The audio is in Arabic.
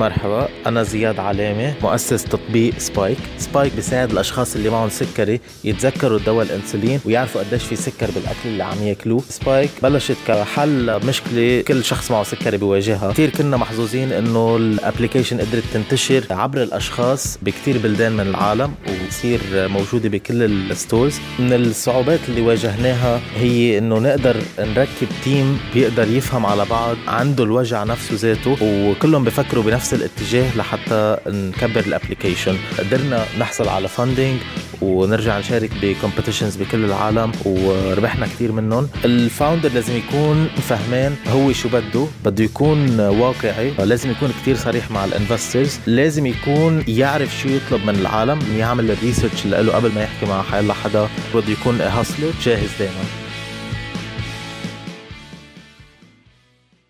مرحبا أنا زياد علامة مؤسس تطبيق Spike. Spike بيساعد الأشخاص اللي معهم سكري يتذكروا دواء الأنسولين ويعرفوا قديش في سكر بالأكل اللي عم ياكلوه. Spike بلشت كحل مشكلة كل شخص معه سكري بيواجهها. كثير كنا محظوظين إنه ال application قدرت تنتشر عبر الأشخاص بكثير بلدان من العالم وتصير موجودة بكل ال stores من الصعوبات اللي واجهناها هي إنه نقدر نركب team بيقدر يفهم على بعض عنده الوجع نفسه ذاته وكلهم بفكروا بنفس الاتجاه لحتى نكبر ال application قدرنا نحصل على funding ونرجع نشارك ب competitions بكل العالم وربحنا كثير منهم. ال founder لازم يكون فهمان هو شو بده. بده يكون واقعي لازم يكون كثير صريح مع ال investors لازم يكون يعرف شو يطلب من العالم يعمل ال research اللي له قبل ما يحكي مع حيلا حدا. بده يكون hustler جاهز دائما